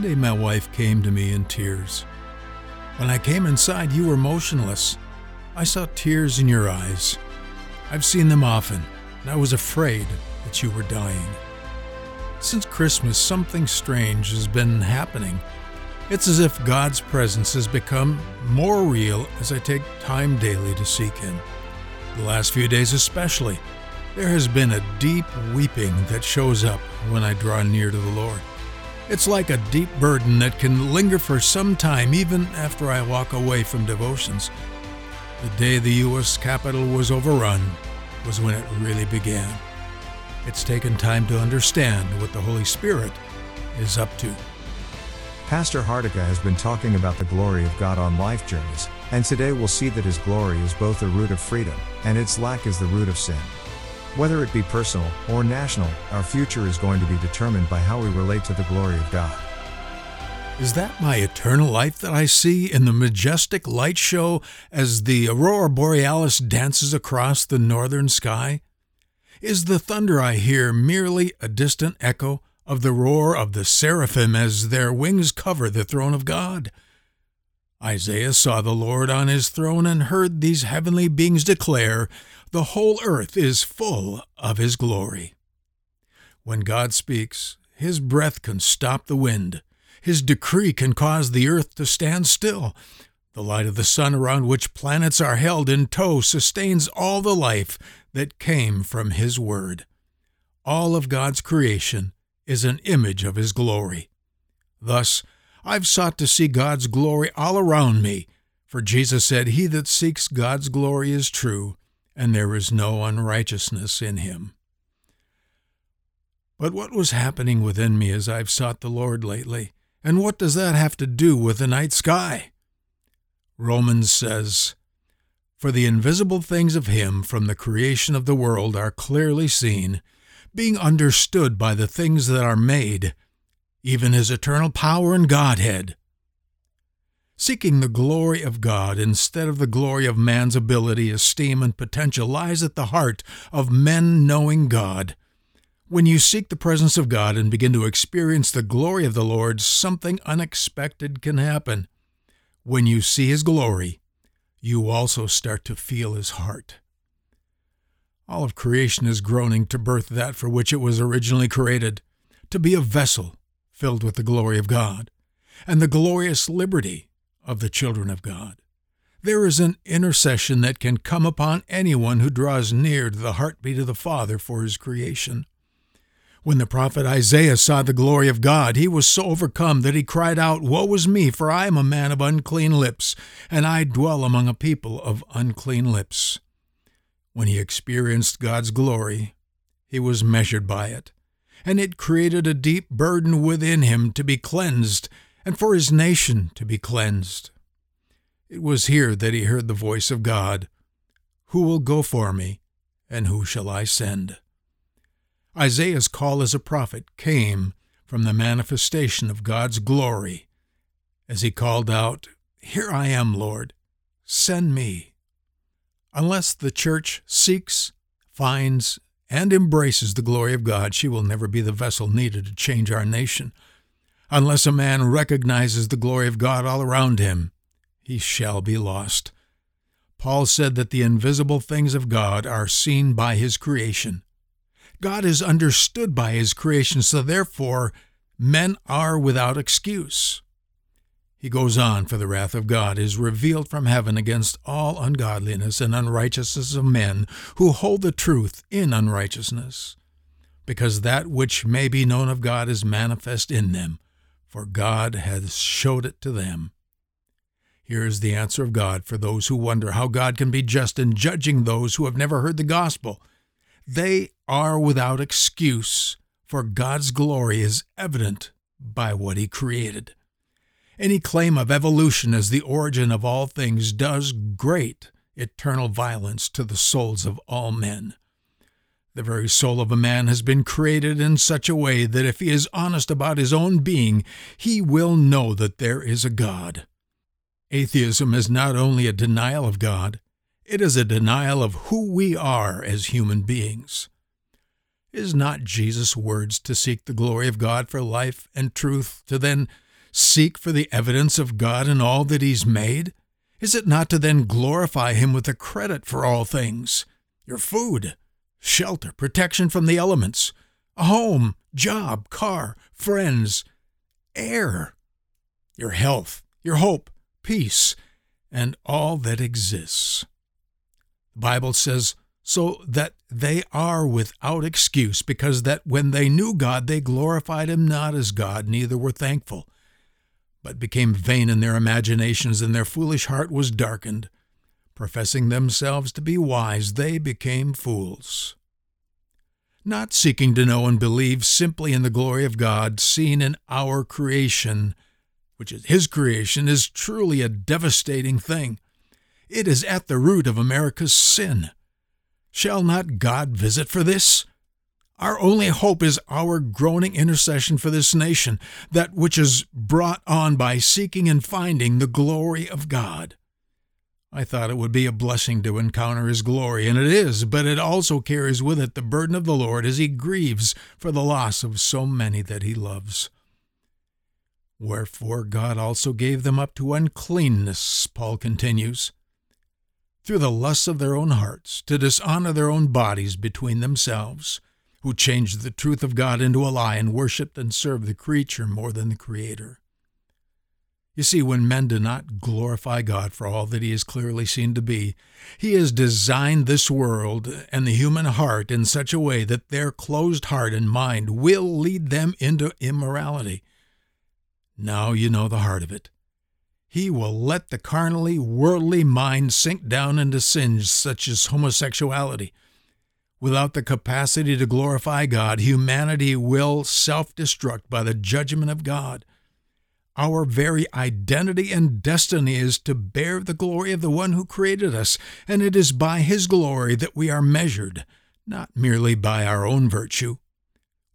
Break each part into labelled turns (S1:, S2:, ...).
S1: day, my wife came to me in tears. When I came inside, you were motionless. I saw tears in your eyes. I've seen them often, and I was afraid that you were dying. Since Christmas, something strange has been happening. It's as if God's presence has become more real as I take time daily to seek Him. The last few days, especially, there has been a deep weeping that shows up when I draw near to the Lord. It's like a deep burden that can linger for some time even after I walk away from devotions. The day the U.S. Capitol was overrun was when it really began. It's taken time to understand what the Holy Spirit is up to.
S2: Pastor Hardika has been talking about the glory of God on life journeys, and today we'll see that his glory is both the root of freedom, and its lack is the root of sin. Whether it be personal or national, our future is going to be determined by how we relate to the glory of God.
S1: Is that my eternal life that I see in the majestic light show as the aurora borealis dances across the northern sky? Is the thunder I hear merely a distant echo of the roar of the seraphim as their wings cover the throne of God? Isaiah saw the Lord on his throne and heard these heavenly beings declare, The whole earth is full of his glory. When God speaks, his breath can stop the wind. His decree can cause the earth to stand still. The light of the sun around which planets are held in tow sustains all the life that came from his word. All of God's creation is an image of his glory. Thus, I've sought to see God's glory all around me. For Jesus said, He that seeks God's glory is true, and there is no unrighteousness in him. But what was happening within me as I've sought the Lord lately? And what does that have to do with the night sky? Romans says, For the invisible things of Him from the creation of the world are clearly seen, being understood by the things that are made even his eternal power and Godhead. Seeking the glory of God instead of the glory of man's ability, esteem, and potential lies at the heart of men knowing God. When you seek the presence of God and begin to experience the glory of the Lord, something unexpected can happen. When you see His glory, you also start to feel His heart. All of creation is groaning to birth that for which it was originally created, to be a vessel filled with the glory of God and the glorious liberty of the children of God. There is an intercession that can come upon anyone who draws near to the heartbeat of the Father for his creation. When the prophet Isaiah saw the glory of God, he was so overcome that he cried out, Woe is me, for I am a man of unclean lips, and I dwell among a people of unclean lips. When he experienced God's glory, he was measured by it and it created a deep burden within him to be cleansed and for his nation to be cleansed. It was here that he heard the voice of God Who will go for me, and who shall I send? Isaiah's call as a prophet came from the manifestation of God's glory as he called out, Here I am, Lord, send me. Unless the church seeks, finds, and embraces the glory of God, she will never be the vessel needed to change our nation. Unless a man recognizes the glory of God all around him, he shall be lost. Paul said that the invisible things of God are seen by his creation. God is understood by his creation, so therefore men are without excuse. He goes on, For the wrath of God is revealed from heaven against all ungodliness and unrighteousness of men who hold the truth in unrighteousness, because that which may be known of God is manifest in them, for God hath showed it to them. Here is the answer of God for those who wonder how God can be just in judging those who have never heard the gospel. They are without excuse, for God's glory is evident by what He created. Any claim of evolution as the origin of all things does great eternal violence to the souls of all men. The very soul of a man has been created in such a way that if he is honest about his own being, he will know that there is a God. Atheism is not only a denial of God, it is a denial of who we are as human beings. Is not Jesus' words to seek the glory of God for life and truth, to then seek for the evidence of God in all that He's made? Is it not to then glorify Him with the credit for all things? Your food, shelter, protection from the elements, a home, job, car, friends, air, your health, your hope, peace, and all that exists. The Bible says, so that they are without excuse, because that when they knew God, they glorified him not as God, neither were thankful, but became vain in their imaginations, and their foolish heart was darkened. Professing themselves to be wise, they became fools. Not seeking to know and believe simply in the glory of God seen in our creation, which is His creation, is truly a devastating thing. It is at the root of America's sin. Shall not God visit for this? Our only hope is our groaning intercession for this nation, that which is brought on by seeking and finding the glory of God. I thought it would be a blessing to encounter His glory, and it is, but it also carries with it the burden of the Lord as He grieves for the loss of so many that He loves. Wherefore God also gave them up to uncleanness, Paul continues, through the lusts of their own hearts, to dishonor their own bodies between themselves who changed the truth of God into a lie and worshiped and served the creature more than the Creator. You see, when men do not glorify God for all that He is clearly seen to be, He has designed this world and the human heart in such a way that their closed heart and mind will lead them into immorality. Now you know the heart of it. He will let the carnally, worldly mind sink down into sins such as homosexuality, Without the capacity to glorify God, humanity will self destruct by the judgment of God. Our very identity and destiny is to bear the glory of the one who created us, and it is by his glory that we are measured, not merely by our own virtue.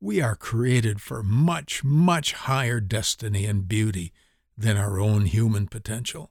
S1: We are created for much, much higher destiny and beauty than our own human potential.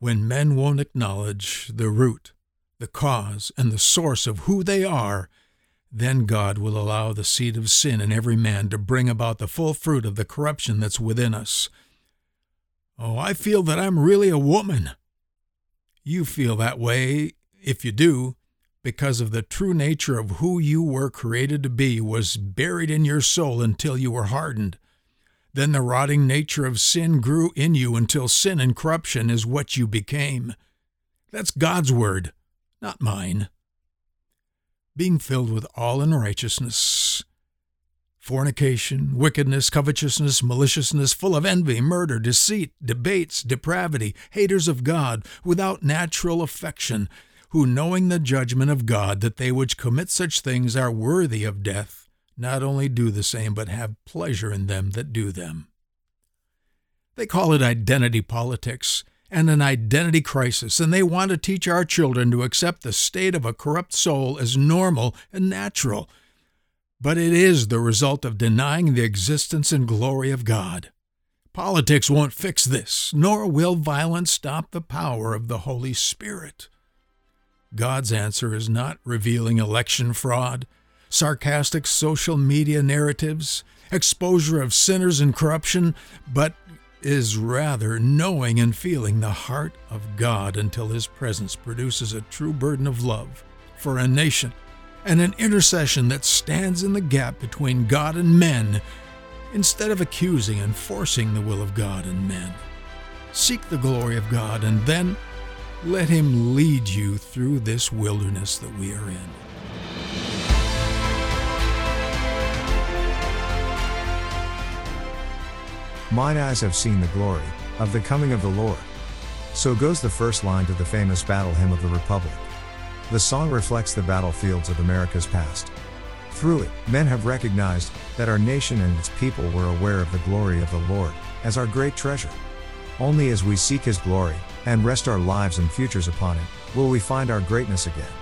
S1: when men won't acknowledge the root, the cause, and the source of who they are, then God will allow the seed of sin in every man to bring about the full fruit of the corruption that's within us. Oh, I feel that I'm really a woman. You feel that way, if you do, because of the true nature of who you were created to be was buried in your soul until you were hardened. Then the rotting nature of sin grew in you until sin and corruption is what you became. That's God's word, not mine. Being filled with all unrighteousness, fornication, wickedness, covetousness, maliciousness, full of envy, murder, deceit, debates, depravity, haters of God, without natural affection, who knowing the judgment of God that they which commit such things are worthy of death, not only do the same, but have pleasure in them that do them. They call it identity politics and an identity crisis, and they want to teach our children to accept the state of a corrupt soul as normal and natural. But it is the result of denying the existence and glory of God. Politics won't fix this, nor will violence stop the power of the Holy Spirit. God's answer is not revealing election fraud sarcastic social media narratives, exposure of sinners and corruption, but is rather knowing and feeling the heart of God until His presence produces a true burden of love for a nation and an intercession that stands in the gap between God and men instead of accusing and forcing the will of God and men. Seek the glory of God and then let Him lead you through this wilderness that we are in.
S2: Mine eyes have seen the glory of the coming of the Lord. So goes the first line to the famous battle hymn of the Republic. The song reflects the battlefields of America's past. Through it, men have recognized that our nation and its people were aware of the glory of the Lord as our great treasure. Only as we seek His glory and rest our lives and futures upon it will we find our greatness again.